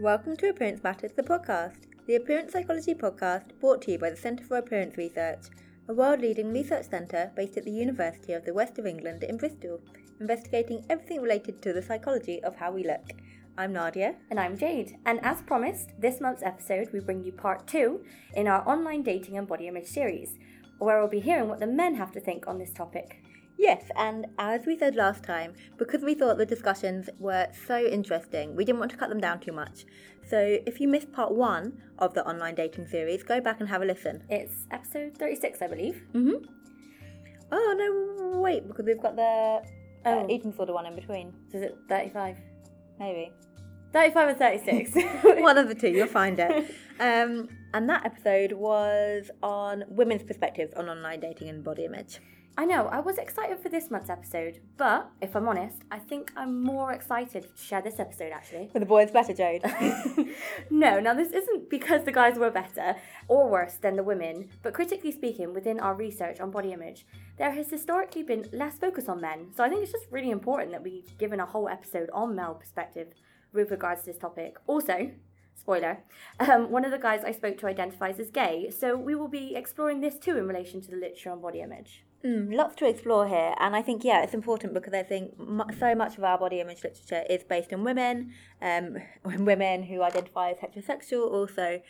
Welcome to Appearance Matters, the podcast, the appearance psychology podcast brought to you by the Centre for Appearance Research, a world leading research centre based at the University of the West of England in Bristol, investigating everything related to the psychology of how we look. I'm Nadia. And I'm Jade. And as promised, this month's episode we bring you part two in our online dating and body image series, where we'll be hearing what the men have to think on this topic. Yes, and as we said last time, because we thought the discussions were so interesting, we didn't want to cut them down too much. So if you missed part one of the online dating series, go back and have a listen. It's episode 36, I believe. Mm-hmm. Oh, no, wait, because we've got the uh, Oh. eating disorder one in between. Is it 35? Maybe. 35 and 36. one of the two, you'll find it. Um, and that episode was on women's perspectives on online dating and body image. I know, I was excited for this month's episode, but if I'm honest, I think I'm more excited to share this episode actually. For the boys, better, Jade. no, now this isn't because the guys were better or worse than the women, but critically speaking, within our research on body image, there has historically been less focus on men. So I think it's just really important that we've given a whole episode on male perspective with regards to this topic. Also, spoiler, um, one of the guys I spoke to identifies as gay, so we will be exploring this too in relation to the literature on body image. Mm, lots to explore here, and I think yeah, it's important because I think mu- so much of our body image literature is based on women, um, women who identify as heterosexual. Also,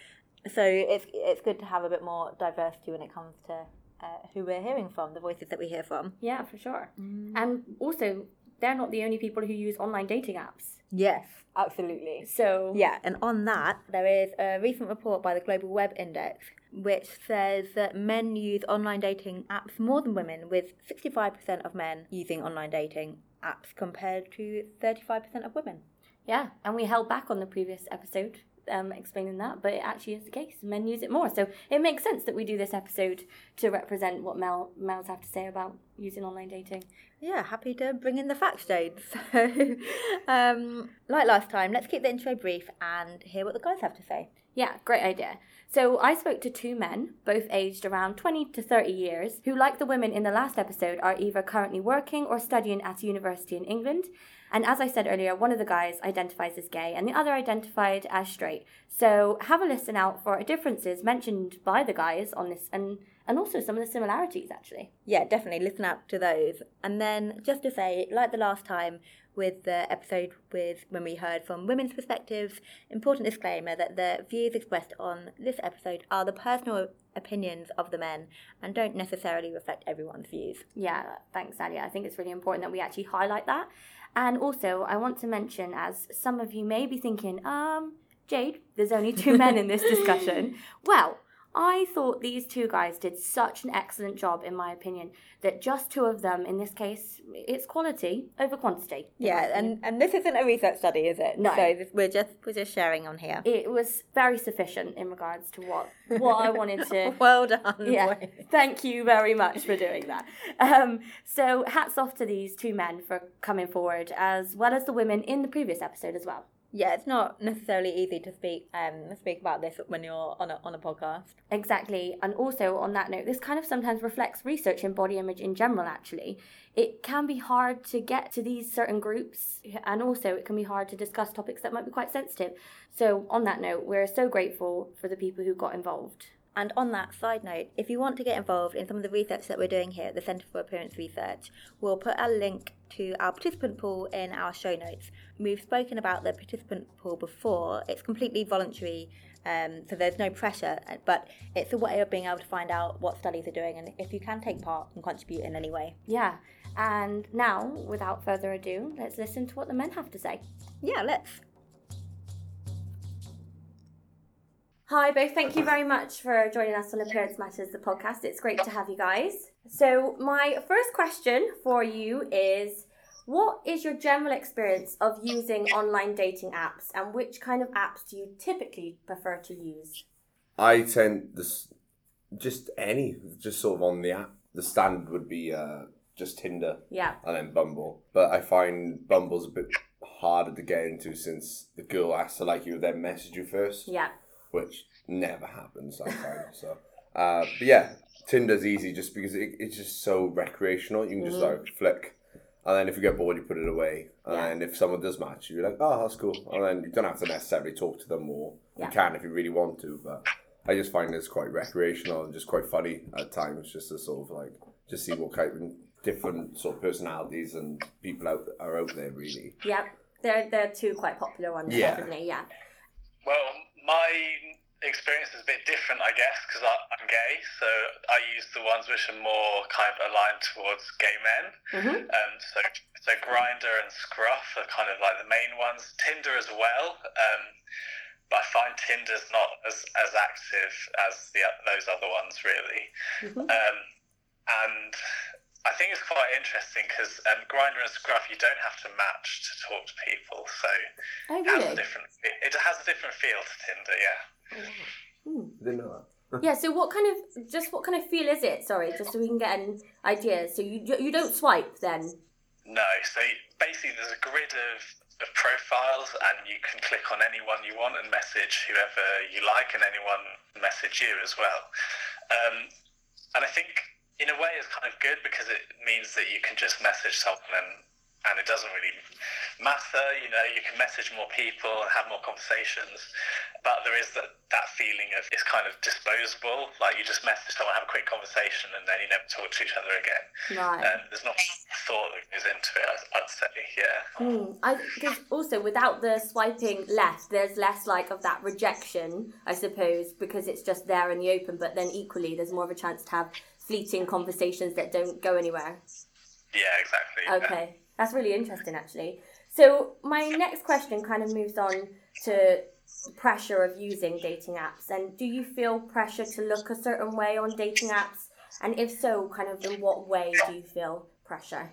so it's it's good to have a bit more diversity when it comes to uh, who we're hearing from, the voices that we hear from. Yeah, for sure. And also, they're not the only people who use online dating apps. Yes, absolutely. So Yeah, and on that, there is a recent report by the Global Web Index which says that men use online dating apps more than women, with 65% of men using online dating apps compared to 35% of women. Yeah, and we held back on the previous episode um, explaining that, but it actually is the case. Men use it more, so it makes sense that we do this episode to represent what male, males have to say about using online dating. Yeah, happy to bring in the facts, Jade. So, um, like last time, let's keep the intro brief and hear what the guys have to say. Yeah, great idea. So I spoke to two men, both aged around 20 to 30 years, who, like the women in the last episode, are either currently working or studying at a university in England. And as I said earlier, one of the guys identifies as gay and the other identified as straight. So have a listen out for differences mentioned by the guys on this and, and also some of the similarities actually. Yeah, definitely listen out to those. And then just to say, like the last time with the episode with when we heard from women's perspectives, important disclaimer that the views expressed on this episode are the personal opinions of the men and don't necessarily reflect everyone's views. Yeah, thanks, Nadia. I think it's really important that we actually highlight that. And also, I want to mention, as some of you may be thinking, um, Jade, there's only two men in this discussion. Well, I thought these two guys did such an excellent job, in my opinion, that just two of them, in this case, it's quality over quantity. Yeah, and, and this isn't a research study, is it? No. So this, we're just we're just sharing on here. it was very sufficient in regards to what what I wanted to well done. yeah thank you very much for doing that um, so hats off to these two men for coming forward as well as the women in the previous episode as well Yeah, it's not necessarily easy to speak um speak about this when you're on a on a podcast. exactly. And also on that note this kind of sometimes reflects research in body image in general actually. It can be hard to get to these certain groups and also it can be hard to discuss topics that might be quite sensitive. So on that note we're so grateful for the people who got involved. And on that side note, if you want to get involved in some of the research that we're doing here at the Centre for Appearance Research, we'll put a link to our participant pool in our show notes. We've spoken about the participant pool before. It's completely voluntary, um, so there's no pressure, but it's a way of being able to find out what studies are doing and if you can take part and contribute in any way. yeah and now without further ado let's listen to what the men have to say Yeah, let's. Hi, both. Thank you very much for joining us on Appearance Matters, the podcast. It's great to have you guys. So, my first question for you is What is your general experience of using online dating apps, and which kind of apps do you typically prefer to use? I tend this just any just sort of on the app. The standard would be uh, just Tinder Yeah, and then Bumble, but I find Bumble's a bit harder to get into since the girl has to like you then message you first, yeah, which never happens. I find so. Uh, but yeah, Tinder's easy just because it, it's just so recreational. You can just mm-hmm. like flick And then if you get bored, you put it away. And Yeah. then if someone does match you, you're like, oh, that's cool. And then you don't have to necessarily talk to them or Yeah. you can if you really want to. But I just find it's quite recreational and just quite funny at times, just to sort of like just see what kind of different sort of personalities and people out are out there really. Yep. They're they're two quite popular ones, Yeah. definitely. Yeah. Well, my experience is a bit different, I guess, because I'm gay. So I use the ones which are more kind of aligned towards gay men. Mhm. Um, so, so Grindr and Scruff are kind of like the main ones. Tinder as well. Um, but I find Tinder's not as, as active as the those other ones, really. Mhm. Um, and I think it's quite interesting because um, Grindr and Scruff, you don't have to match to talk to people. So Oh it has a different. It has a different feel to Tinder, yeah. Hmm. Didn't know that. Yeah. So what kind of just what kind of feel is it? Sorry, just so we can get an idea. So you you don't swipe then? No, so basically there's a grid of, of profiles and you can click on anyone you want and message whoever you like and anyone message you as well. Um, and I think in a way it's kind of good because it means that you can just message someone and, and it doesn't really matter, you know, you can message more people and have more conversations. But there is that, that feeling of it's kind of disposable, like you just message someone, have a quick conversation and then you never talk to each other again. Right. Um, there's not thought that goes into it, I'd, say, yeah. Hmm. I because also without the swiping left, there's less like of that rejection, I suppose, because it's just there in the open. But then equally, there's more of a chance to have fleeting conversations that don't go anywhere. Yeah, exactly. yeah. That's really interesting, actually. So my next question kind of moves on to pressure of using dating apps, and do you feel pressure to look a certain way on dating apps? And if so, kind of in what way do you feel pressure?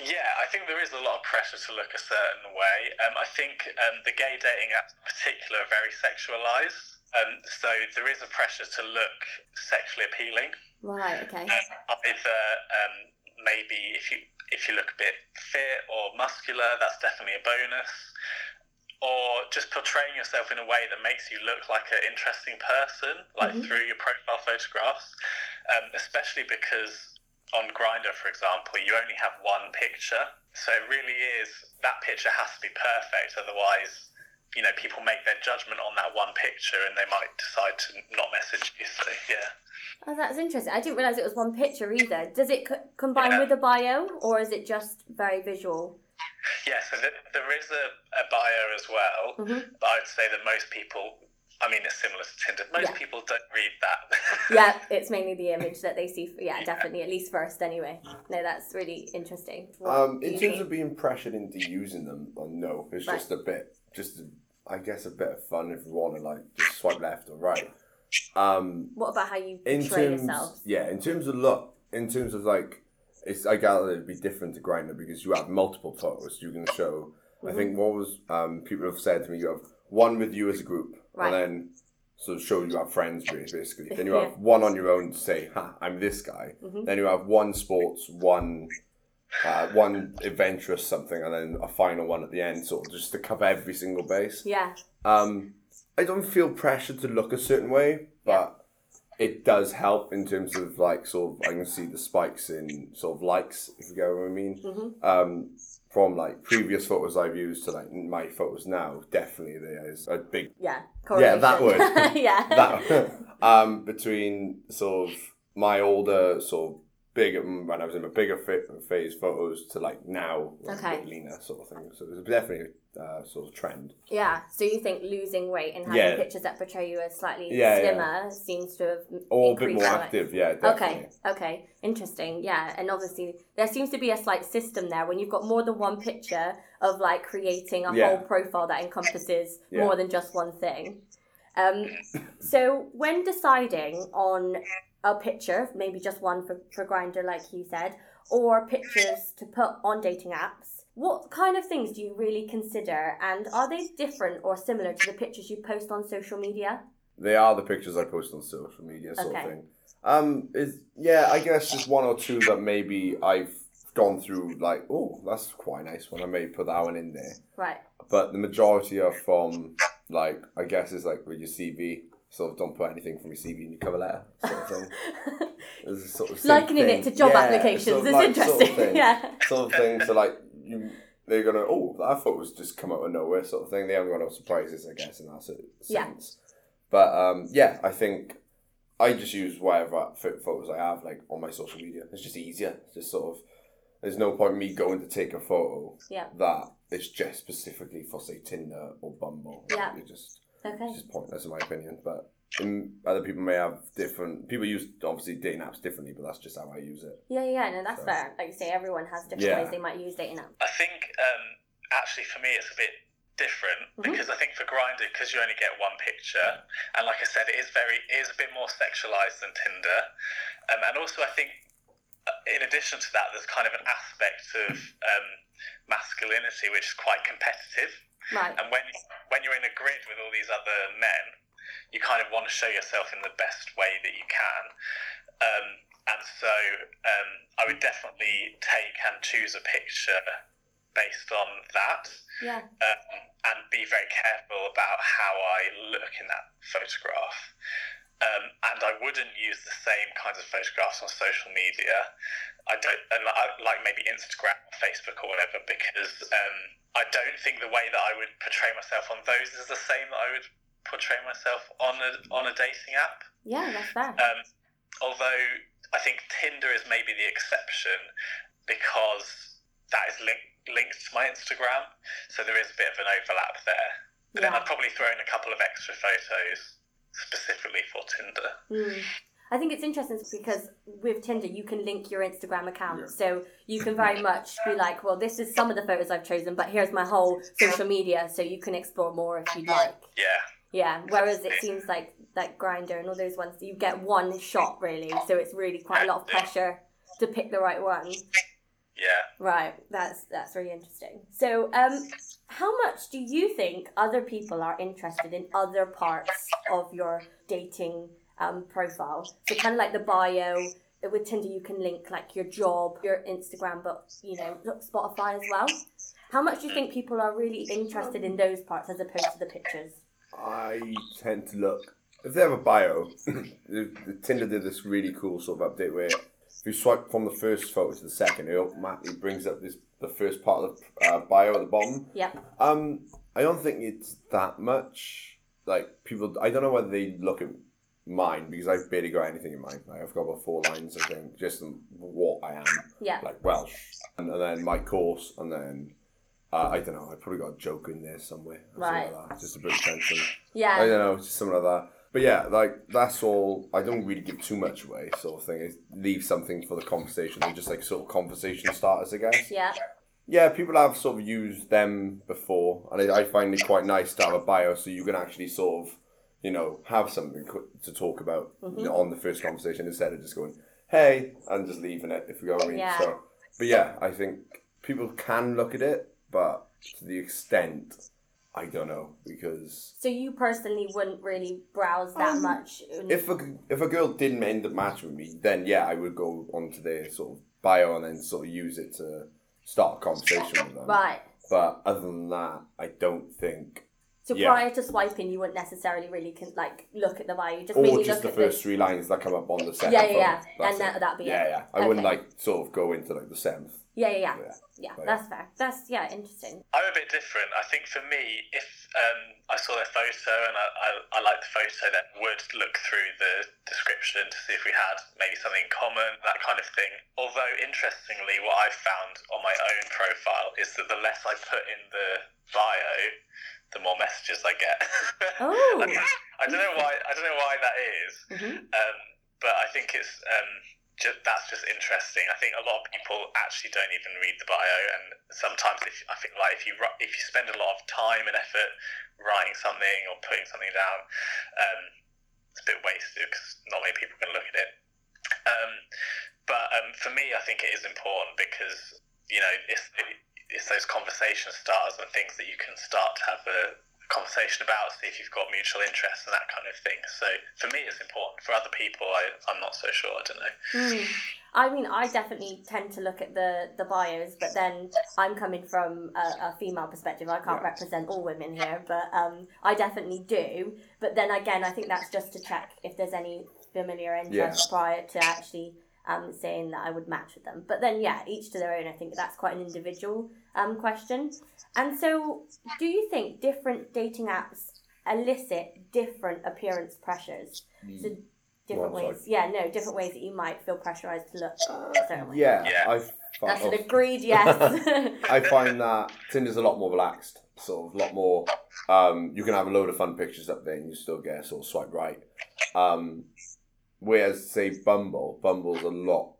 Yeah, I think there is a lot of pressure to look a certain way. Um, I think um, the gay dating apps in particular are very sexualized. Um, so there is a pressure to look sexually appealing. Right. Okay. Um, either um, maybe if you if you look a bit fit or muscular, that's definitely a bonus. Or just portraying yourself in a way that makes you look like an interesting person, like Mhm. through your profile photographs. Um, especially because on Grindr, for example, you only have one picture, so it really is that picture has to be perfect. Otherwise, you know, people make their judgment on that one picture, and they might decide to not message you. So yeah. Oh, that's interesting. I didn't realize it was one picture either. Does it co- combine Yeah. with a bio, or is it just very visual? Yeah, so th- there is a, a bio as well, Mhm. but I'd say that most people, I mean, it's similar to Tinder, most Yeah. people don't read that. yeah, it's mainly the image that they see. Yeah, definitely, at least first, anyway. No, that's really interesting. What Um, in terms think? of being pressured into using them, well, no, it's Right. just a bit, just I guess a bit of fun if you want to like just swipe left or right. Um, what about how you in portray terms, yourself? yeah, in terms of look, in terms of like, it's I gather it'd be different to Grindr because you have multiple photos you can show. I Mm-hmm. think what was um people have said to me, you have one with you as a group, Right. and then sort of show you have friends basically. Then you Yeah. have one on your own to say, "Ha, I'm this guy." Mhm. Then you have one sports, one. Uh, one adventurous something, and then a final one at the end, sort of just to cover every single base. Yeah, Um, I don't feel pressure to look a certain way, but it does help in terms of like sort of I can see the spikes in sort of likes, if you get what I mean. Mhm. Um, from like previous photos I've used to like my photos now, definitely there is a big yeah, Yeah, that would. yeah, that um between sort of my older sort of bigger when I was in my bigger fit phase photos to like now, I'm a Okay. bit leaner sort of thing. So there's definitely a uh, sort of trend. yeah. So you think losing weight and having Yeah. pictures that portray you as slightly Yeah, yeah. slimmer seems to have Or a bit more active, yeah, definitely. Okay, okay, interesting. Yeah, and obviously there seems to be a slight system there when you've got more than one picture of like creating a Yeah. whole profile that encompasses Yeah. more than just one thing. Um, so when deciding on a picture, maybe just one for, for Grindr, like you said, or pictures to put on dating apps, what kind of things do you really consider, and are they different or similar to the pictures you post on social media? They are the pictures I post on social media, sort Okay. of thing. Um, is yeah, I guess just one or two that maybe I've gone through. Like, oh, that's quite a nice one. I may put that one in there. Right. But the majority are from like I guess it's like with your CV sort of don't put anything from your CV in your cover letter, sort of thing. It's a sort of Likening it to job Yeah, applications sort of is like- sort of interesting. thing. yeah. sort of thing. So like you, they're gonna oh I that was just come out of nowhere, sort of thing. They haven't got no surprises, I guess, in that of Yeah. sense. But um, yeah, I think I just use whatever pho- photos I have like on my social media. It's just easier. It's just sort of there's no point in me going to take a photo Yeah. that is just specifically for say Tinder or Bumble. Yeah. It just Okay. it's just pointless in my opinion. But um, other people may have different. People use obviously dating apps differently, but that's just how I use it. Yeah, yeah, no, that's So- fair. Like you say, everyone has different Yeah. ways they might use dating apps. I think um, actually for me it's a bit different Mhm. because I think for Grindr because you only get one picture and like I said it is very it is a bit more sexualized than Tinder um, and also I think uh, in addition to that there's kind of an aspect of um, masculinity which is quite competitive Right. and when when you're in a grid with all these other men, you kind of want to show yourself in the best way that you can. Um, and so um, I would definitely take and choose a picture based on that, Yeah. um, and be very careful about how I look in that photograph. Um, and I wouldn't use the same kinds of photographs on social media. I don't, like maybe Instagram, or Facebook, or whatever, because um, I don't think the way that I would portray myself on those is the same that I would portray myself on a on a dating app. Yeah, that's fair. Um, although I think Tinder is maybe the exception because that is linked linked to my Instagram, so there is a bit of an overlap there. But then I'd probably throw in a couple of extra photos specifically for Tinder. Mm. I think it's interesting because with Tinder you can link your Instagram account, Yeah. so you can very much be like, well, this is some of the photos I've chosen, but here's my whole social media, so you can explore more if you'd like. Yeah, Yeah. Whereas it seems like like Grindr and all those ones, you get one shot really, so it's really quite a lot of pressure to pick the right one. yeah. Right, that's that's really interesting. So, um, how much do you think other people are interested in other parts of your dating um, profile? So, kind of like the bio. With Tinder, you can link like your job, your Instagram, but you know Spotify as well. How much do you think people are really interested in those parts as opposed to the pictures? I tend to look if they have a bio. Tinder did this really cool sort of update where if you swipe from the first photo to the second, it automatically brings up this the first part of the uh, bio at the bottom. Yeah, Um, I don't think it's that much. Like people, I don't know whether they look at mine because I've barely got anything in mine. Like, I've got about four lines, I think, just what I am, yeah, like Welsh, and, and then my course, and then uh, I don't know. I probably got a joke in there somewhere, Right. like that, just a bit of tension. Yeah. I don't know, just something like that. But yeah, like that's all. I don't really give too much away, sort of thing. Leave something for the conversation. They're just like sort of conversation starters, I guess. yeah, Yeah, people have sort of used them before, and I, I find it quite nice to have a bio so you can actually sort of, you know, have something to talk about you mm-hmm. know, on the first conversation instead of just going, hey, and just leaving it, if you go what I mean. Yeah. So, but yeah, I think people can look at it, but to the extent, I don't know, because So you personally wouldn't really browse that Um, much. if a, if a girl didn't end up matching with me, then yeah, I would go onto their sort of bio and then sort of use it to start a conversation with them. right. But other than that, I don't think. So Yeah. prior to swiping, you wouldn't necessarily really con- like look at the bio. Just Or mainly just the look at first three lines that come up on the second. Yeah, yeah, yeah. And that- it. that'd be yeah, it. yeah. Yeah. I wouldn't like sort of go into like the seventh. Yeah, yeah, yeah. Yeah. Yeah, But that's fair. That's yeah, interesting. I'm a bit different. I think for me, if um, I saw their photo and I, I, I liked the photo, then would look through the description to see if we had maybe something in common, that kind of thing. Although, interestingly, what I've found on my own profile is that the less I put in the bio, the more messages I get. Oh. I, I don't know why. I don't know why that is. hmm Um, but I think it's um, just, that's just interesting. I think a lot of people actually don't even read the bio, and sometimes if I think like if you if you spend a lot of time and effort writing something or putting something down, um, it's a bit wasted because not many people can look at it. Um, but um, for me, I think it is important because you know it's it's those conversation starters and things that you can start to have a conversation about, see if you've got mutual interests and that kind of thing. So for me, it's important. For other people, I, I'm not so sure. I don't know. Mm. I mean, I definitely tend to look at the, the bios, but then I'm coming from a, a female perspective. I can't Yeah. represent all women here, but um, I definitely do. But then again, I think that's just to check if there's any familiar interest prior to actually um, saying that I would match with them. But then, yeah, each to their own. I think that's quite an individual um, question. And so, do you think different dating apps elicit different appearance pressures? So, different Well, ways. Yeah, no, different ways that you might feel pressurized to look a certain way. Yeah, Yeah. I That's find, an agreed yes. I find that Tinder's a lot more relaxed, sort of a lot more. Um, you can have a load of fun pictures up there, and you still get sort of swipe right. Um, whereas, say Bumble, Bumble's a lot.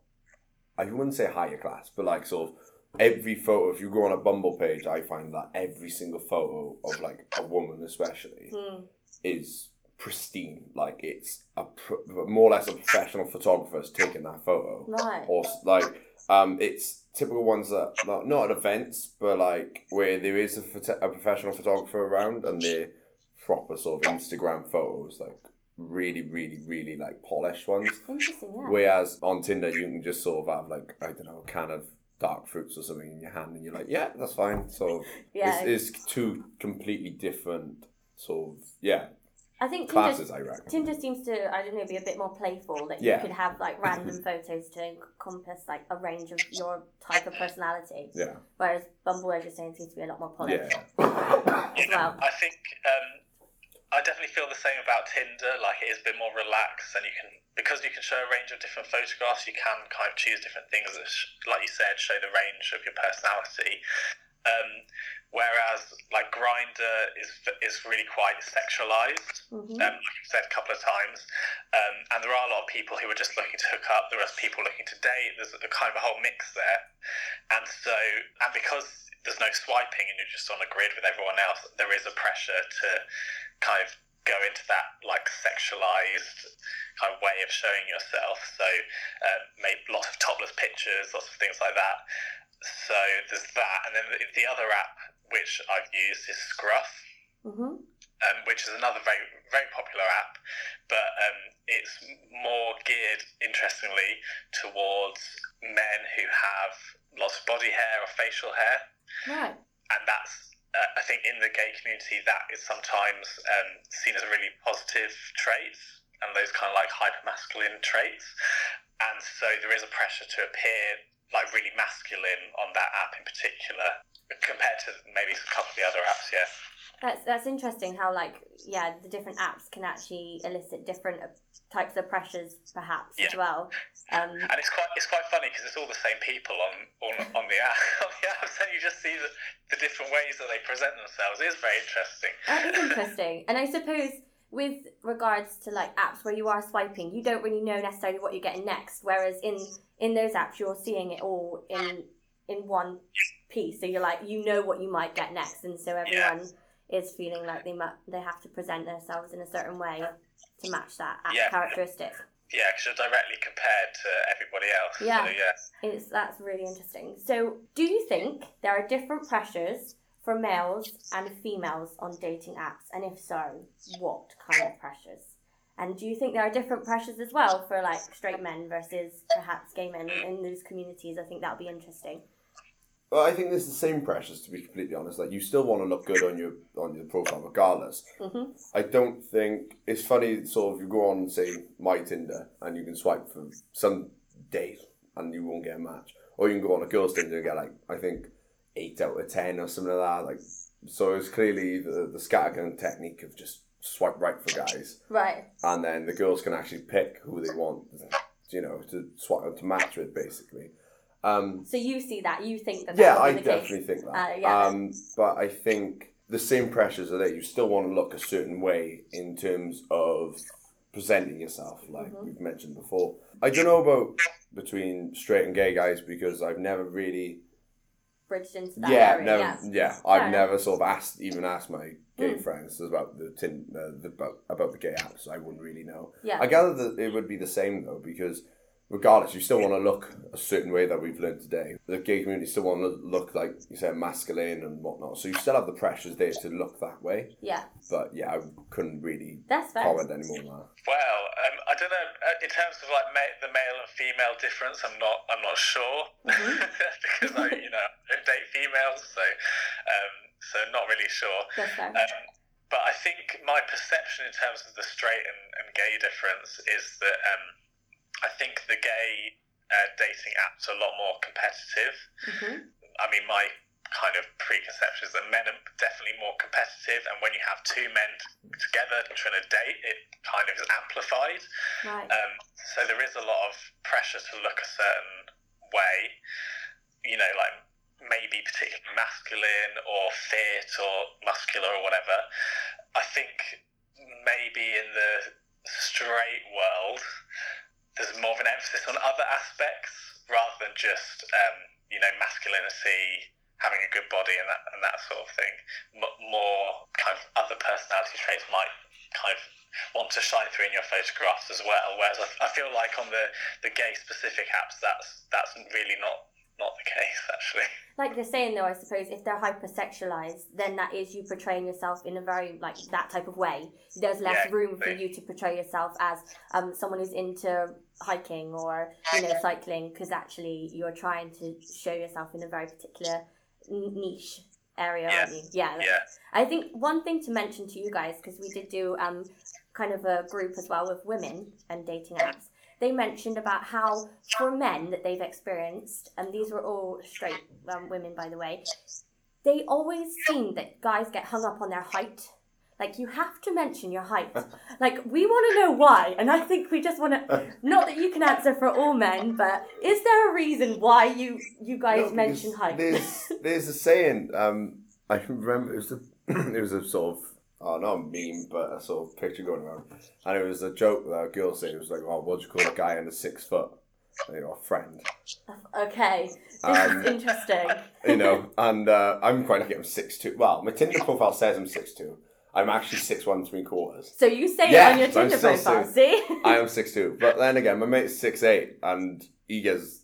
I wouldn't say higher class, but like sort of every photo. If you go on a Bumble page, I find that every single photo of like a woman, especially, Hmm. is pristine. Like it's a more or less a professional photographer photographer's taking that photo Right. or like um, it's typical ones that not, not at events, but like where there is a, photo- a professional photographer around and they're proper sort of Instagram photos, like really, really, really like polished ones. Interesting, yeah. Whereas on Tinder, you can just sort of have like I don't know, kind of dark fruits or something in your hand, and you're like, yeah, that's fine. So Yeah. it's, it's two completely different sort of yeah I think Tinder, classes, I reckon. Tinder seems to, I don't know, be a bit more playful. That you Yeah. could have like random photos to encompass like a range of your type of personality. Yeah, Whereas Bumble, as you're saying, seems to be a lot more polished yeah, as well. I think um, I definitely feel the same about Tinder. Like it is a bit more relaxed, and you can because you can show a range of different photographs. You can kind of choose different things that, sh- like you said, show the range of your personality. Um, whereas like Grindr is is really quite sexualized. Mhm. Um, like I've said a couple of times, um, and there are a lot of people who are just looking to hook up. There are people looking to date. There's a kind of a whole mix there, and so and because there's no swiping and you're just on a grid with everyone else, there is a pressure to kind of go into that like sexualized kind of way of showing yourself. So uh, maybe lots of topless pictures, lots of things like that. So there's that, and then the, the other app which I've used is Scruff Mhm. um, which is another very very popular app, but um, it's more geared, interestingly, towards men who have lots of body hair or facial hair, Right. and that's uh, I think in the gay community that is sometimes um, seen as a really positive trait, and those kind of like hyper masculine traits, and so there is a pressure to appear like really masculine on that app in particular compared to maybe a couple of the other apps. Yeah. That's that's interesting. How like yeah, the different apps can actually elicit different types of pressures, perhaps as well. Um, And it's quite it's quite funny because it's all the same people on on, on the app on the apps, and you just see the, the different ways that they present themselves. It is very interesting. That is interesting. and I suppose with regards to like apps where you are swiping, you don't really know necessarily what you're getting next. Whereas in in those apps, you're seeing it all in in one piece. So you're like, you know what you might get next, and so everyone is feeling like they mu- they have to present themselves in a certain way to match that Yeah. characteristic. Yeah, because you're directly compared to everybody else. Yeah. So, yeah. It's that's really interesting. So, do you think there are different pressures for males and females on dating apps? And if so, what kind of pressures? And do you think there are different pressures as well for like straight men versus perhaps gay men in those communities? I think that would be interesting. Well, I think there's the same pressures to be completely honest. Like you still want to look good on your on your profile regardless. hmm I don't think it's funny. Sort of, you go on say my Tinder and you can swipe for some days and you won't get a match, or you can go on a girl's Tinder and get like I think eight out of ten or something like that. Like so, it's clearly the the scattergun technique of just swipe right for guys, Right. and then the girls can actually pick who they want, you know, to swipe to match with basically. Um, So you see that? You think that? yeah, I the case? definitely think that. Uh, yeah. Um, but I think the same pressures are there. You still want to look a certain way in terms of presenting yourself, like Mm-hmm. we've mentioned before. I don't know about between straight and gay guys because I've never really, Bridged into that yeah, area. never, yeah. I've never sort of asked, even asked my gay Mm. friends about the tin, uh, the about, about the gay apps. I wouldn't really know. Yeah. I gather that it would be the same though because regardless, you still want to look a certain way that we've learned today. The gay community still want to look like you said, masculine and whatnot. So you still have the pressures there to look that way. Yeah, But yeah, I couldn't really that's fair. comment any more on that. Well, um, I don't know. uh, In terms of like ma- the male and female difference, I'm not. I'm not sure because I, you know, I don't date females, so um, so not really sure. That's fair. Um, but I think my perception in terms of the straight and, and gay difference is that um, I think the gay uh, dating apps are a lot more competitive. Mhm. I mean, my kind of preconception is that men are definitely more competitive, and when you have two men together trying to date, it kind of is amplified. Right. Um, so there is a lot of pressure to look a certain way, you know, like maybe particularly masculine or fit or muscular or whatever. I think maybe in the straight world, there's more of an emphasis on other aspects rather than just, um, you know, masculinity, having a good body and that and that sort of thing. M- more kind of other personality traits might kind of want to shine through in your photographs as well. Whereas I, I feel like on the, the gay specific apps, that's that's really not not the case actually. like you're saying though, I suppose if they're hypersexualized, then that is you portraying yourself in a very like that type of way. There's less Yeah, room for you to portray yourself as um, someone who's into hiking or you know cycling, because actually you're trying to show yourself in a very particular niche area, aren't you? Yeah. Yeah. I think one thing to mention to you guys, because we did do um, kind of a group as well with women and dating apps, they mentioned about how for men that they've experienced, and these were all straight um, women by the way, they always seem that guys get hung up on their height. Like you have to mention your height. Like we want to know why, and I think we just want to. Not that you can answer for all men, but is there a reason why you you guys No, mention height? There's there's a saying. Um, I remember it was a it was a sort of oh not a meme but a sort of picture going around, and it was a joke that a girl said. It was like, oh, what do you call a guy under six foot? You know, a friend. Okay, this Um, is interesting. You know, and uh, I'm quite lucky. I'm six two. Well, my Tinder profile says I'm six two. I'm actually six one three quarters. So you say Yeah, it on your Tinder profile, Sue. see? I am six two, but then again, my mate's six eight, and he gets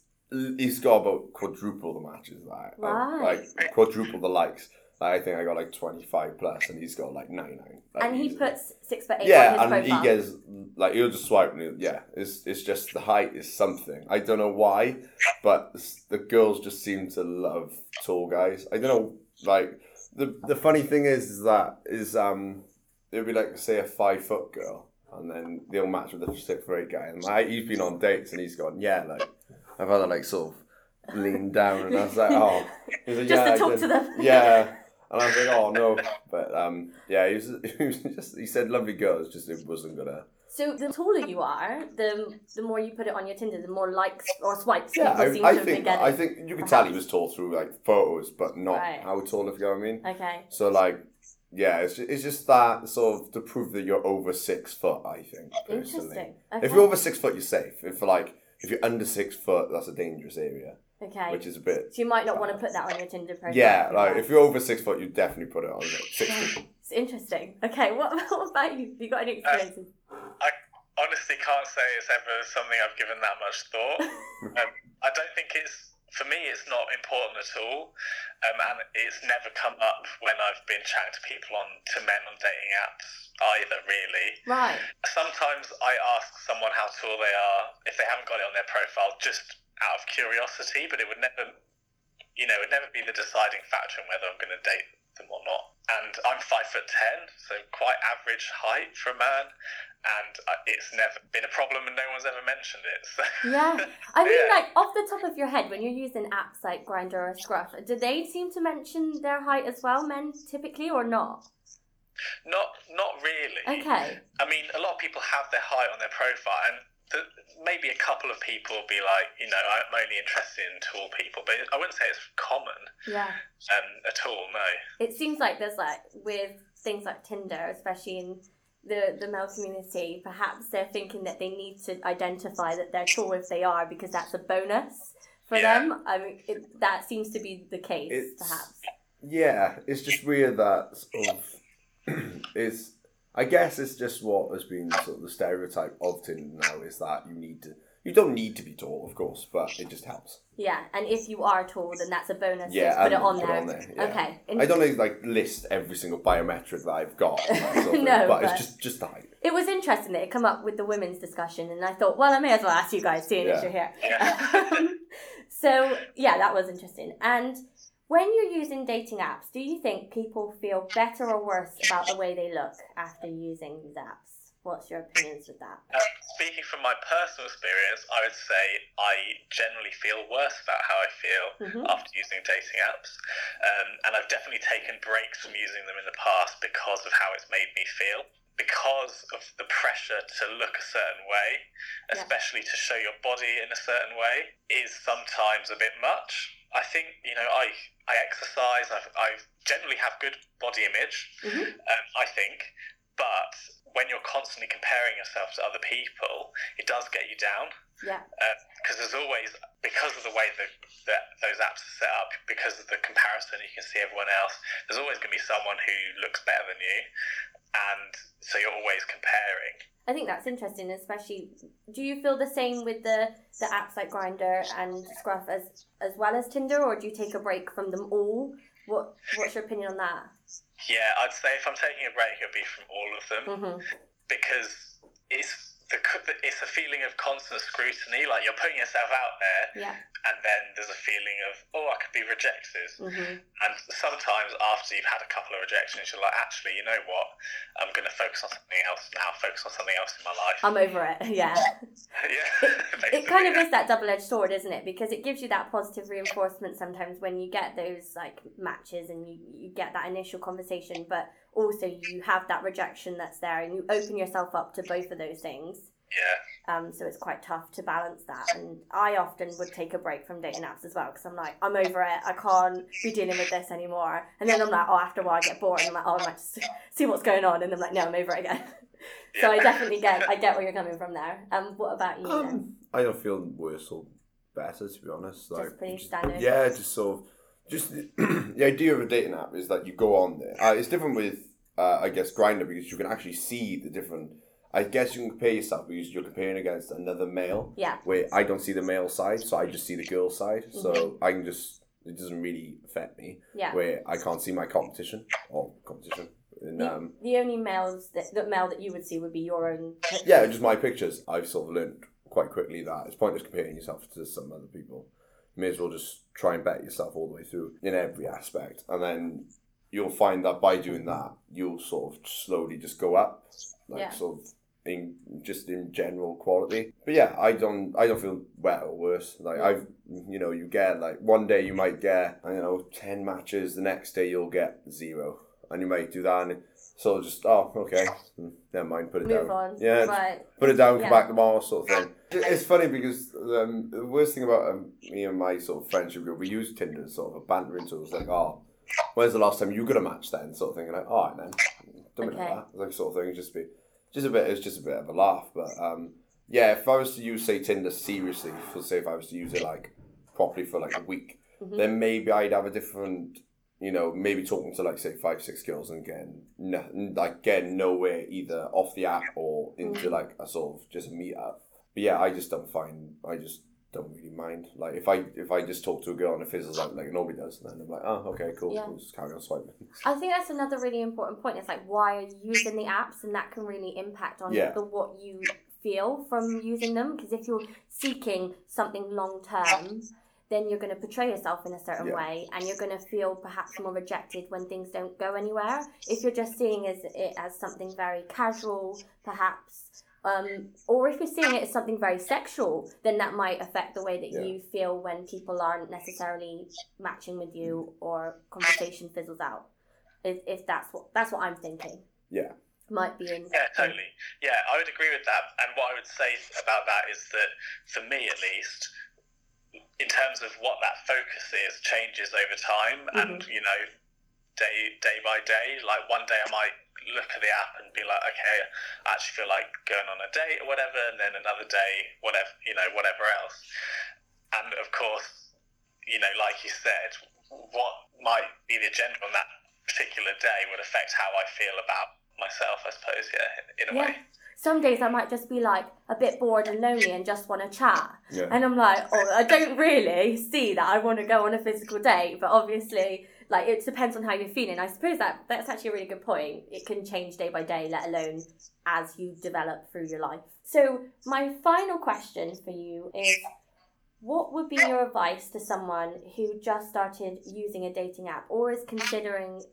he's got about quadruple the matches that Right. like quadruple the likes. Like, I think I got like twenty five plus, and he's got like ninety nine. Like, and he puts six foot eight yeah, on and his profile. he gets like he'll just swipe and he'll, yeah, it's it's just the height is something. I don't know why, but the girls just seem to love tall guys. I don't know, like the the funny thing is, is that is um it'd be like say a five foot girl, and then they'll match with a six foot eight guy, and like, he's been on dates and he's gone yeah, like I've had to like sort of lean down, and I was like oh, he's like, Just yeah, I talk to them. yeah. And I was like, oh no, but um, yeah, he was, he was just he said lovely girls, just it wasn't gonna. So the taller you um, are, the the more you put it on your Tinder, the more likes or swipes Yeah, people seem I, I to have been think getting. I think you could tell he was tall through like photos, but not Right. how tall, if you know what I mean. Okay. So like, yeah, it's just, it's just that sort of to prove that you're over six foot. I think personally, Interesting. Okay. if you're over six foot, you're safe. If like if you're under six foot, that's a dangerous area, okay. which is a bit. so you might not want to put that on your Tinder profile. Yeah, like if you're over six foot, you definitely put it on like, six feet. It's interesting. Okay, what, what about you? Have you got any uh, experiences? I honestly can't say it's ever something I've given that much thought. um, I don't think it's for me. It's not important at all, um, and it's never come up when I've been chatting to people on to men on dating apps either. Really, right. sometimes I ask someone how tall they are if they haven't got it on their profile, just out of curiosity. But it would never, you know, it would never be the deciding factor in whether I'm going to date them or not. And I'm five foot ten, so quite average height for a man. And uh, it's never been a problem, and no one's ever mentioned it. So. Yeah. I mean, Yeah. like off the top of your head, when you're using apps like Grindr or Scruff, do they seem to mention their height as well, men typically, or not? Not, not really. Okay. I mean, a lot of people have their height on their profile, and maybe a couple of people will be like, you know, I'm only interested in tall people, but I wouldn't say it's common Yeah. um, at all. No. It seems like there's like with things like Tinder, especially in the the male community, perhaps they're thinking that they need to identify that they're tall if they are because that's a bonus for Yeah. them. I mean, it, that seems to be the case, It's- perhaps. Yeah, it's just weird that sort of is. I guess it's just what has been sort of the stereotype of Tinder now is that you need to You don't need to be tall, of course, but it just helps. Yeah, and if you are tall, then that's a bonus. Yeah, Just put it and on put there. on there, yeah. Okay. I don't need like list every single biometric that I've got, that sort of thing, No, but, but- it's just just the height. It was interesting that it come up with the women's discussion, and I thought, well, I may as well ask you guys, seeing as you're here. Um, so yeah, that was interesting. And when you're using dating apps, do you think people feel better or worse about the way they look after using these apps? What's your opinions with that? Uh, speaking from my personal experience, I would say I generally feel worse about how I feel Mhm. after using dating apps. Um, and I've definitely taken breaks from using them in the past because of how it's made me feel. Because of the pressure to look a certain way, Yeah. especially to show your body in a certain way, is sometimes a bit much. I think, you know, I, I exercise, I've, I generally have good body image, Mhm. um, I think. But when you're constantly comparing yourself to other people, it does get you down Yeah. Um, because there's always because of the way that, that those apps are set up, because of the comparison, you can see everyone else. There's always going to be someone who looks better than you, and so you're always comparing. I think that's interesting, especially. Do you feel the same with the the apps like Grindr and Scruff as as well as Tinder, or do you take a break from them all? What What's your opinion on that? Yeah, I'd say if I'm taking a break, it'll be from all of them. Hmm because it's the it's a feeling of constant scrutiny. Like you're putting yourself out there, Yeah. and then there's a feeling of oh, I could be rejected. hmm And sometimes after you've had a couple of rejections, you're like, actually, you know what? I'm going to focus on something else now. Focus on something else in my life. I'm over it. Yeah. yeah. it kind of basically, is that double-edged sword isn't it because it gives you that positive reinforcement sometimes when you get those like matches and you, you get that initial conversation but also you have that rejection that's there and you open yourself up to both of those things Yeah. um, so it's quite tough to balance that and i often would take a break from dating apps as well because i'm like i'm over it i can't be dealing with this anymore and then i'm like oh after a while i get bored and i'm like oh i might just see what's going on and i'm like no i'm over it again so i definitely get i get where you're coming from there um, what about you? Um, I don't feel worse or better to be honest. Like, pretty standard. Yeah, just sort of, just the, the idea of a dating app is that you go on there. Uh, it's different with, uh, I guess, Grindr because you can actually see the different. I guess you can compare yourself because you're comparing against another male. Yeah. Where I don't see the male side, so I just see the girl side. So Mm-hmm. I can just it doesn't really affect me. Yeah. Where I can't see my competition or competition. And, The, um, the only males that the male that you would see would be your own. yeah, just my pictures. I've sort of learned quite quickly that it's pointless comparing yourself to some other people. You may as well just try and bet yourself all the way through in every aspect, and then you'll find that by doing that, you'll sort of slowly just go up, like Yeah. sort of in just in general quality. But yeah, I don't, I don't feel better or worse. Like I've, you know, you get like one day you might get, I don't know, ten matches. The next day you'll get zero, and you might do that and. So just oh okay, mm, never mind, put it Move down. on. Yeah, put it down, come Yeah. back tomorrow, sort of thing. It's funny because um, the worst thing about um, me and my sort of friendship group, we use Tinder as sort of a bantering tool. It's like, oh, when's the last time you got a match then? Sort of thing. And like, all right then, don't Okay. that. Like sort of thing. It's just be, just a bit. It's just a bit of a laugh. But um, yeah, if I was to use say Tinder seriously, for say if I was to use it like properly for like a week, Mhm. then maybe I'd have a different. You know, maybe talking to like say five, six girls and getting no, like getting nowhere either off the app or into Mhm. like a sort of just meet up. But yeah, I just don't find I just don't really mind. Like if I if I just talk to a girl and it fizzles out like nobody does, then I'm like, oh okay, cool, Yeah. we'll just carry on swiping. I think that's another really important point. It's like why are you using the apps, and that can really impact on Yeah. the what you feel from using them. Because if you're seeking something long term, then you're going to portray yourself in a certain Yeah. way, and you're going to feel perhaps more rejected when things don't go anywhere. If you're just seeing as it as something very casual, perhaps. Um, or if you're seeing it as something very sexual, then that might affect the way that Yeah. you feel when people aren't necessarily matching with you or conversation fizzles out if, if that's what that's what I'm thinking. Yeah. Might be in. Yeah, totally. Yeah, I would agree with that. And what I would say about that is that, for me at least, in terms of what that focus is, changes over time, and you know, day day by day. Like one day I might look at the app and be like, okay, I actually feel like going on a date or whatever, and then another day, whatever you know, whatever else. And of course, you know, like you said, what might be the agenda on that particular day would affect how I feel about myself, I suppose. Yeah, in a Yeah. way. some days I might just be like a bit bored and lonely and just want to chat. Yeah. And I'm like, oh, I don't really see that I want to go on a physical date, but obviously, like it depends on how you're feeling. I suppose that that's actually a really good point. It can change day by day, let alone as you develop through your life. So my final question for you is. What would be your advice to someone who just started using a dating app or is considering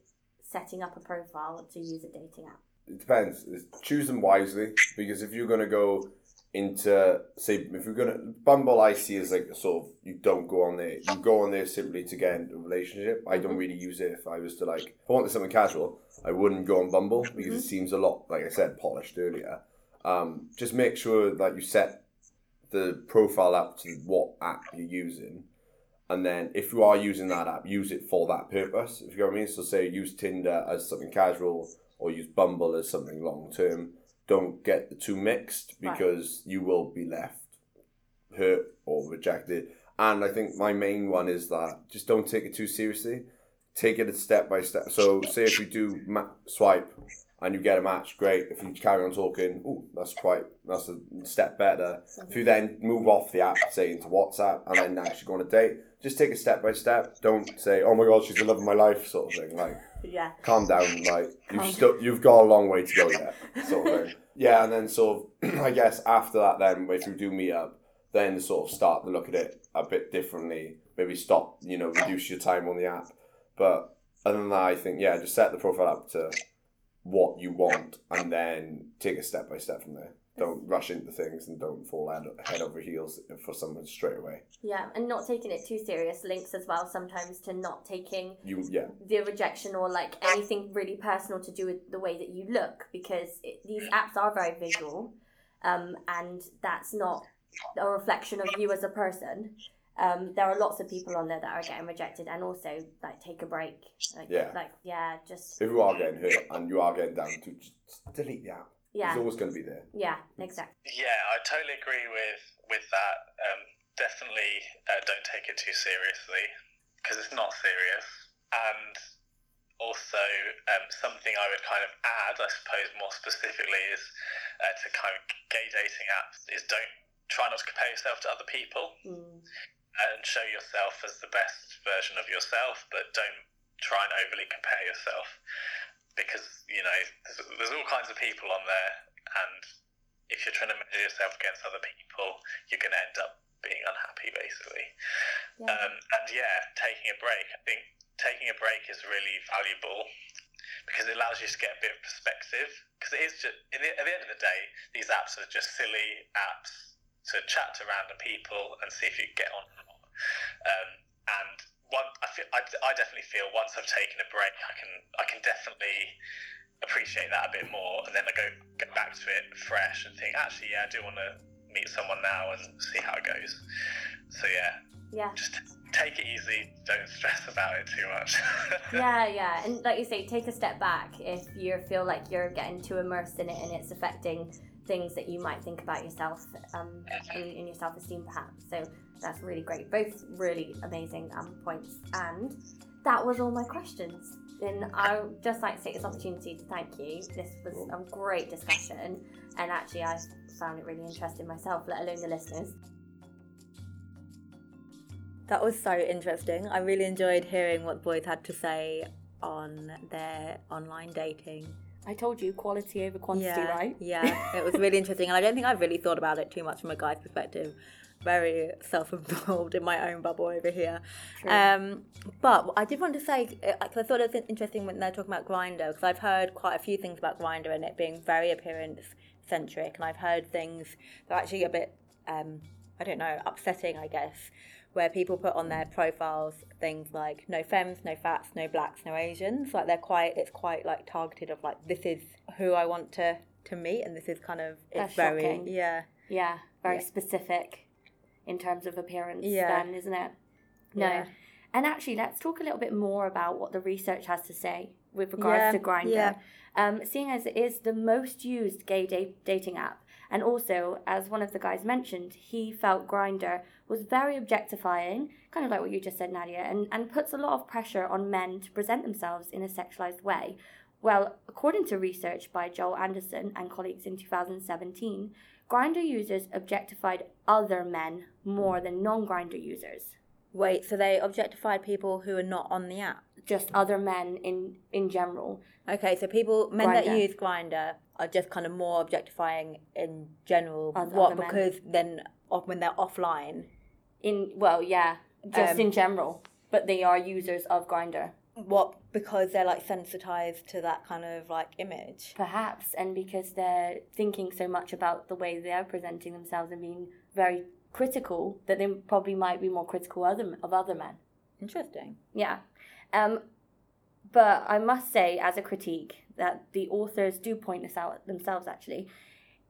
setting up a profile to use a dating app? it depends. Choose them wisely because if you're gonna go into say if you're gonna Bumble, I see as like sort of you don't go on there. You go on there simply to get into a relationship. I don't really use it if I was to like if I wanted something casual. I wouldn't go on Bumble because it seems a lot like I said polished earlier. Um, just make sure that you set the profile up to what app you're using. And then if you are using that app, use it for that purpose. If you know what I mean. So say use Tinder as something casual or use Bumble as something long term. Don't get the two mixed Right. because you will be left hurt or rejected. And I think my main one is that just don't take it too seriously. Take it a step by step. So say if you do ma- swipe and you get a match, great. If you carry on talking, ooh, that's quite that's a step better. If you then move off the app, say into WhatsApp, and then actually go on a date, just take it step by step. Don't say, "Oh my God, she's the love of my life," sort of thing. Like, Yeah. calm down. Like, you've still you've got a long way to go yet, sort of thing. Yeah, and then sort of, I guess after that, then if you do meet up, then sort of start to look at it a bit differently. Maybe stop, you know, reduce your time on the app. But other than that, I think yeah, just set the profile up to what you want, and then take it step by step from there. Don't rush into things and don't fall head, head over heels for someone straight away. Yeah, and not taking it too serious links as well sometimes to not taking You yeah, the rejection or like anything really personal to do with the way that you look because it, these apps are very visual um, and that's not a reflection of you as a person. Um, there are lots of people on there that are getting rejected and also like take a break. Like, Yeah. Like, yeah, just, if you are getting hurt and you are getting down to just delete the app. Yeah, It's always going to be there. yeah, exactly. Yeah, I totally agree with with that. Um, definitely uh, don't take it too seriously because it's not serious. And also, um, something I would kind of add, I suppose, more specifically, is uh, to kind of gay dating apps is don't try not to compare yourself to other people Mm, and show yourself as the best version of yourself, but don't try and overly compare yourself because you know there's, there's all kinds of people on there, and if you're trying to measure yourself against other people, you're going to end up being unhappy, basically. yeah. Um, and yeah, taking a break. I think taking a break is really valuable because it allows you to get a bit of perspective. Because it is just at the, at the end of the day, these apps are just silly apps to chat to random people and see if you get on or not. Um, and one, I feel, I, I definitely feel once I've taken a break, I can I can definitely appreciate that a bit more, and then I go go back to it fresh and think, actually, yeah, I do want to meet someone now and see how it goes. So yeah, yeah. just take it easy. Don't stress about it too much. yeah, yeah, and like you say, take a step back if you feel like you're getting too immersed in it and it's affecting things that you might think about yourself um, in, in your self-esteem, perhaps. So that's really great. Both really amazing um, points, and that was all my questions. And I would just like to take this opportunity to thank you. This was a great discussion, and actually, I found it really interesting myself, let alone the listeners. That was so interesting. I really enjoyed hearing what boys had to say on their online dating. I told you, quality over quantity, yeah, right? Yeah, it was really interesting, and I don't think I've really thought about it too much from a guy's perspective. Very self-involved in my own bubble over here. Um, but I did want to say, because I thought it was interesting when they're talking about Grindr, because I've heard quite a few things about Grindr and it being very appearance centric, and I've heard things that are actually a bit, um, I don't know, upsetting, I guess, where people put on their profiles things like no femmes, no fats, no blacks, no Asians. Like they're quite, it's quite like targeted of like this is who I want to to meet, and this is kind of it's That's very shocking. yeah Yeah, very Yeah. specific in terms of appearance, Yeah. then, isn't it? No. Yeah. And actually, let's talk a little bit more about what the research has to say with regards Yeah, to Grindr. yeah. Um, seeing as it is the most used gay da- dating app, and also as one of the guys mentioned, he felt Grindr was very objectifying, kind of like what you just said, Nadia, and, and puts a lot of pressure on men to present themselves in a sexualized way. Well, according to research by Joel Anderson and colleagues in 2017, Grindr users objectified other men more than non Grindr users. Wait, so they objectified people who are not on the app? Just other men in, in general. Okay, so people, men that use Grindr are just kind of more objectifying in general. Other- what? other men. Because then off, when they're offline, In well, yeah, just Um, in general. But they are users of Grindr. what? Because they're like sensitized to that kind of like image. Perhaps, and because they're thinking so much about the way they're presenting themselves and being very critical, that they probably might be more critical other, of other men. Interesting. Yeah. Um, but I must say, as a critique, that the authors do point this out themselves actually.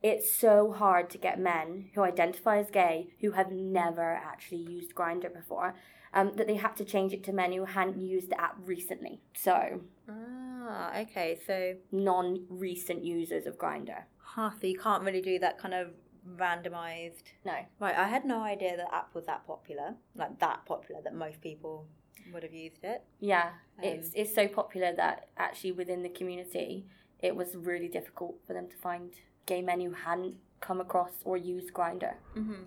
It's so hard to get men who identify as gay who have never actually used Grindr before. Um, that they had to change it to men who hadn't used the app recently. So, Ah, okay. So, non recent users of Grindr. huh, so you can't really do that kind of randomized. No. Right, I had no idea that app was that popular, like that popular that most people would have used it. Yeah, Um, it's it's so popular that actually within the community, it was really difficult for them to find gay men who hadn't come across or used Grindr. Mm-hmm.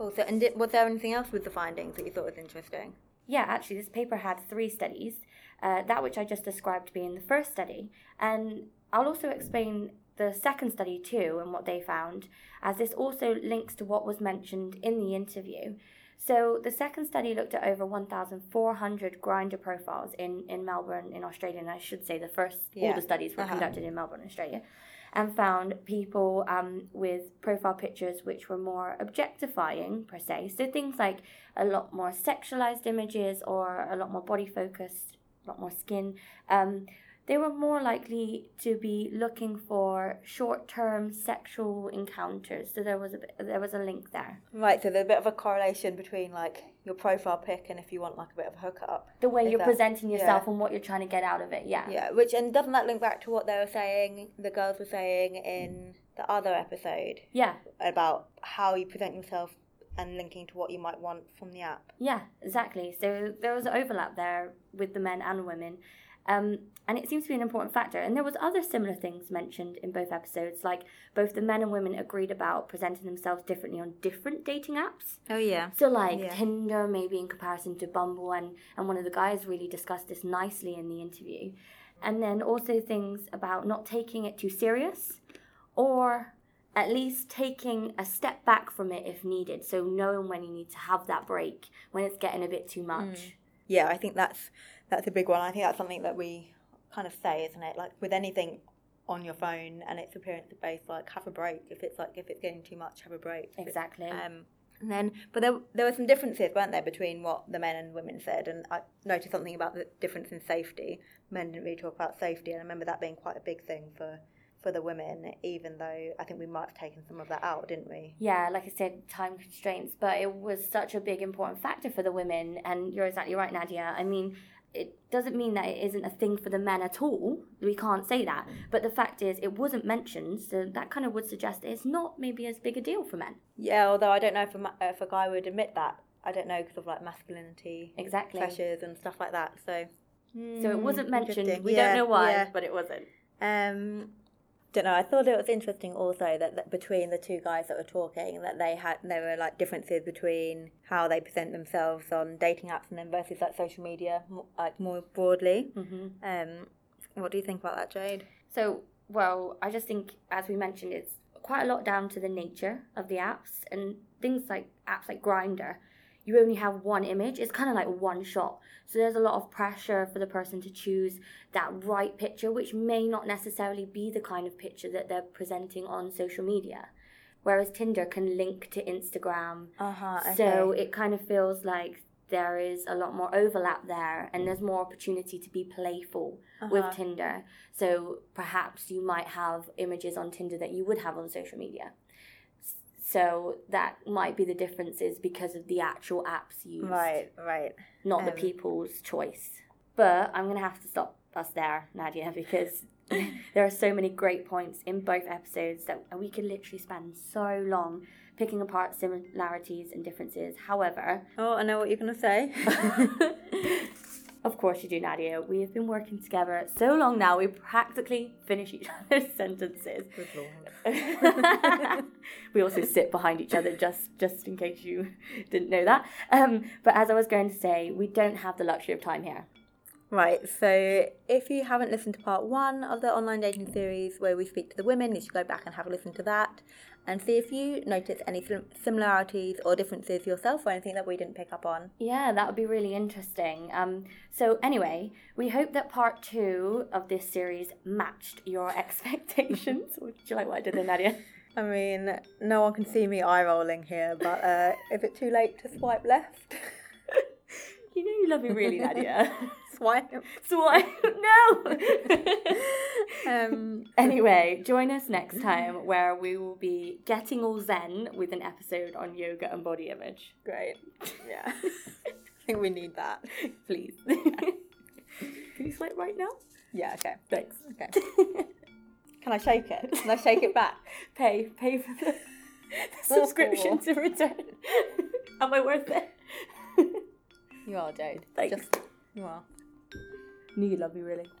Cool. So, and did, was there anything else with the findings that you thought was interesting? Yeah, actually, this paper had three studies. Uh, that which I just described being the first study, and I'll also explain the second study too and what they found, as this also links to what was mentioned in the interview. So the second study looked at over 1,400 Grindr profiles in, in Melbourne, in Australia, and I should say the first, all the studies were Uh-huh. conducted in Melbourne, Australia, and found people um, with profile pictures which were more objectifying, per se. So things like a lot more sexualized images or a lot more body focused, a lot more skin. Um, they were more likely to be looking for short-term sexual encounters. So there was a bit, there was a link there. Right. So there's a bit of a correlation between like your profile pic and if you want like a bit of a hookup. The way you're that- presenting yourself yeah. and what you're trying to get out of it. Yeah. Yeah. Which and doesn't that link back to what they were saying? The girls were saying in the other episode Yeah. about how you present yourself and linking to what you might want from the app. Yeah, exactly. So there was overlap there with the men and women. Um, and it seems to be an important factor. And there was other similar things mentioned in both episodes, like both the men and women agreed about presenting themselves differently on different dating apps. Oh yeah. So like Yeah. Tinder, maybe in comparison to Bumble, and and one of the guys really discussed this nicely in the interview. And then also things about not taking it too serious, or at least taking a step back from it if needed. So knowing when you need to have that break when it's getting a bit too much. Yeah, I think that's that's a big one. I think that's something that we kind of say, isn't it? Like with anything on your phone and it's appearance based, like have a break. If it's like if it's getting too much, have a break. Exactly. Um, and then, but there there were some differences, weren't there, between what the men and women said? And I noticed something about the difference in safety. Men didn't really talk about safety, and I remember that being quite a big thing for for the women. Even though I think we might have taken some of that out, didn't we? yeah, like I said, time constraints, but it was such a big important factor for the women. And you're exactly right, Nadia. I mean, it doesn't mean that it isn't a thing for the men at all. We can't say that. But the fact is, it wasn't mentioned, so that kind of would suggest it's not maybe as big a deal for men. Yeah, although I don't know if a, if a guy would admit that. I don't know because of like masculinity Exactly. pressures and stuff like that. So, So it wasn't Hmm, mentioned. We Yeah, don't know why, yeah. but it wasn't. Um, don't know. I thought it was interesting also that, that between the two guys that were talking, that they had there were like differences between how they present themselves on dating apps and then versus like social media, like more broadly. hmm Um, what do you think about that, Jade? So, well, I just think, as we mentioned, it's quite a lot down to the nature of the apps and things like apps like Grindr. You only have one image. It's kind of like one shot. So there's a lot of pressure for the person to choose that right picture, which may not necessarily be the kind of picture that they're presenting on social media. Whereas Tinder can link to Instagram. Uh huh. So it kind of feels like there is a lot more overlap there and there's more opportunity to be playful with Uh-huh. Tinder. So perhaps you might have images on Tinder that you would have on social media. So that might be the differences because of the actual apps used, right, right. not the Um, people's choice. But I'm going to have to stop us there, Nadia, because there are so many great points in both episodes that we could literally spend so long picking apart similarities and differences. However, Oh, I know what you're gonna say. Of course you do, Nadia. We have been working together so long now, we practically finish each other's sentences. we also sit behind each other just just in case you didn't know that. Um, but as I was going to say, we don't have the luxury of time here. Right, so if you haven't listened to part one of the online dating series where we speak to the women, you should go back and have a listen to that and see if you notice any similarities or differences yourself or anything that we didn't pick up on. Yeah, that would be really interesting. Um, so anyway, we hope that part two of this series matched your expectations. Would you like what I did there, Nadia? I mean, no one can see me eye rolling here, but uh, is it too late to swipe left? You know you love me really, Nadia. Swipe. Swipe. No. Um, Anyway, join us next time where we will be getting all zen with an episode on yoga and body image. great. Yeah. I think we need that. Please. Can you swipe right now? Yeah, okay. Thanks. Okay. Can I shake it? Can I shake it back? Pay, pay for the, the subscription to return. Am I worth it? You are, Jade. Thanks. Just, you are. Knew you love me really.